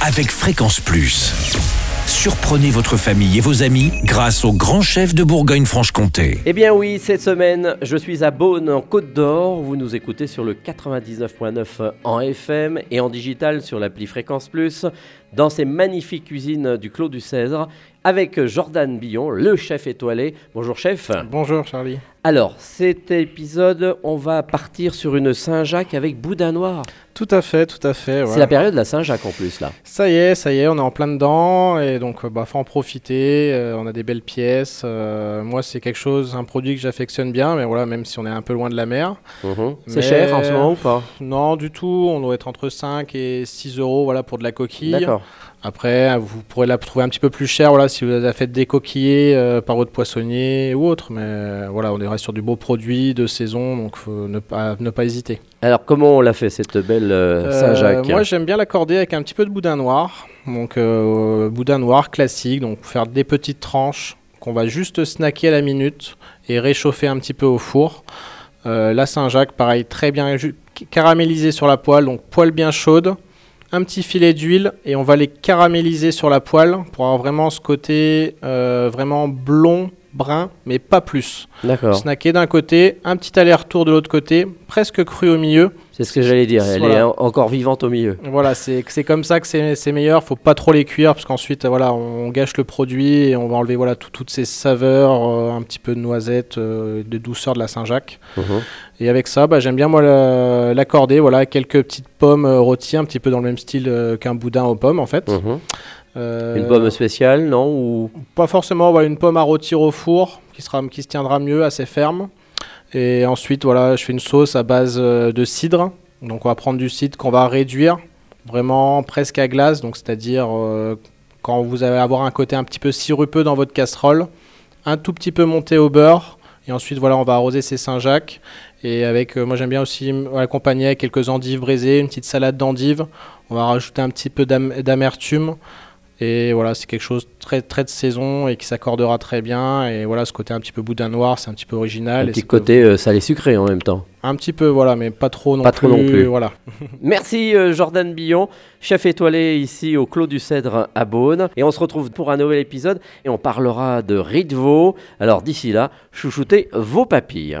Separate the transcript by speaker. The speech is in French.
Speaker 1: avec Fréquence Plus. Surprenez votre famille et vos amis grâce au grand chef de Bourgogne-Franche-Comté.
Speaker 2: Eh bien oui, cette semaine, je suis à Beaune, en Côte d'Or. Vous nous écoutez sur le 99.9 en FM et en digital sur l'appli Fréquence Plus, dans ces magnifiques cuisines du Clos du Cèdre, avec Jordan Billon, le chef étoilé. Bonjour chef.
Speaker 3: Bonjour Charlie.
Speaker 2: Alors, cet épisode, on va partir sur une Saint-Jacques avec boudin noir.
Speaker 3: Tout à fait, tout à fait.
Speaker 2: C'est la période de la Saint-Jacques en plus là.
Speaker 3: Ça y est, ça y est, on est en plein dedans et donc bah faut en profiter. euh, on a des belles pièces. euh, moi, c'est quelque chose, un produit que j'affectionne bien, mais voilà, même si on est un peu loin de la mer.
Speaker 2: Mhm. C'est cher en ce moment ou pas?
Speaker 3: Non, du tout. On doit être entre 5 et 6 euros, voilà, pour de la coquille.
Speaker 2: D'accord.
Speaker 3: Après, vous pourrez la trouver un petit peu plus cher, voilà, si vous avez fait des coquillés euh, par votre poissonnier ou autre. Mais euh, voilà, on est resté sur du beau produit de saison, donc faut ne pas, ne pas hésiter.
Speaker 2: Alors, comment on l'a fait cette belle euh,
Speaker 3: Euh,
Speaker 2: Saint-Jacques
Speaker 3: Moi, j'aime bien l'accorder avec un petit peu de boudin noir. Donc, boudin noir classique. Donc, faire des petites tranches qu'on va juste snacker à la minute et réchauffer un petit peu au four. La Saint-Jacques, pareil, très bien ju- caramélisé sur la poêle. Donc, poêle bien chaude. Un petit filet d'huile et on va les caraméliser sur la poêle pour avoir vraiment ce côté euh, vraiment blond, brun, mais pas plus.
Speaker 2: D'accord.
Speaker 3: Snacker d'un côté, un petit aller-retour de l'autre côté, presque cru au milieu.
Speaker 2: C'est ce que j'allais dire. Elle
Speaker 3: Voilà.
Speaker 2: est en- encore vivante au milieu.
Speaker 3: Voilà, c'est comme ça que c'est meilleur. Faut pas trop les cuire parce qu'ensuite, voilà, on gâche le produit et on va enlever voilà tout- toutes ces saveurs, euh, un petit peu de noisette, euh, de douceur de la Saint-Jacques.
Speaker 2: Mhm.
Speaker 3: Et avec ça, bah, j'aime bien moi la- l'accorder. Voilà, quelques petites pommes euh, rôties, un petit peu dans le même style euh, qu'un boudin aux pommes en fait.
Speaker 2: Mhm.
Speaker 3: Euh,
Speaker 2: Une pomme spéciale, non ou...
Speaker 3: Pas forcément. Voilà, une pomme à rôtir au four qui sera qui se tiendra mieux, assez ferme. Et ensuite, voilà, je fais une sauce à base euh, de cidre. Donc, on va prendre du cidre qu'on va réduire vraiment presque à glace. Donc, c'est-à-dire euh, quand vous allez avoir un côté un petit peu sirupeux dans votre casserole, un tout petit peu monté au beurre. Et ensuite, voilà, on va arroser ces Saint-Jacques. Et avec, euh, moi, j'aime bien aussi accompagner avec quelques endives braisées, une petite salade d'endives. On va rajouter un petit peu d'am- d'amertume. Et voilà, c'est quelque chose très, très de saison et qui s'accordera très bien. Et voilà, ce côté un petit peu boudin noir, c'est un petit peu original.
Speaker 2: Un
Speaker 3: et
Speaker 2: petit côté euh, salé-sucré en même temps.
Speaker 3: Un petit peu, voilà, mais pas trop non
Speaker 2: Pas
Speaker 3: plus.
Speaker 2: trop non plus.
Speaker 3: Voilà.
Speaker 2: Merci euh, Jordan Billon, chef étoilé ici au Clos du Cèdre à Beaune. Et on se retrouve pour un nouvel épisode et on parlera de veau. Alors d'ici là, chouchoutez vos papilles.